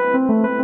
Música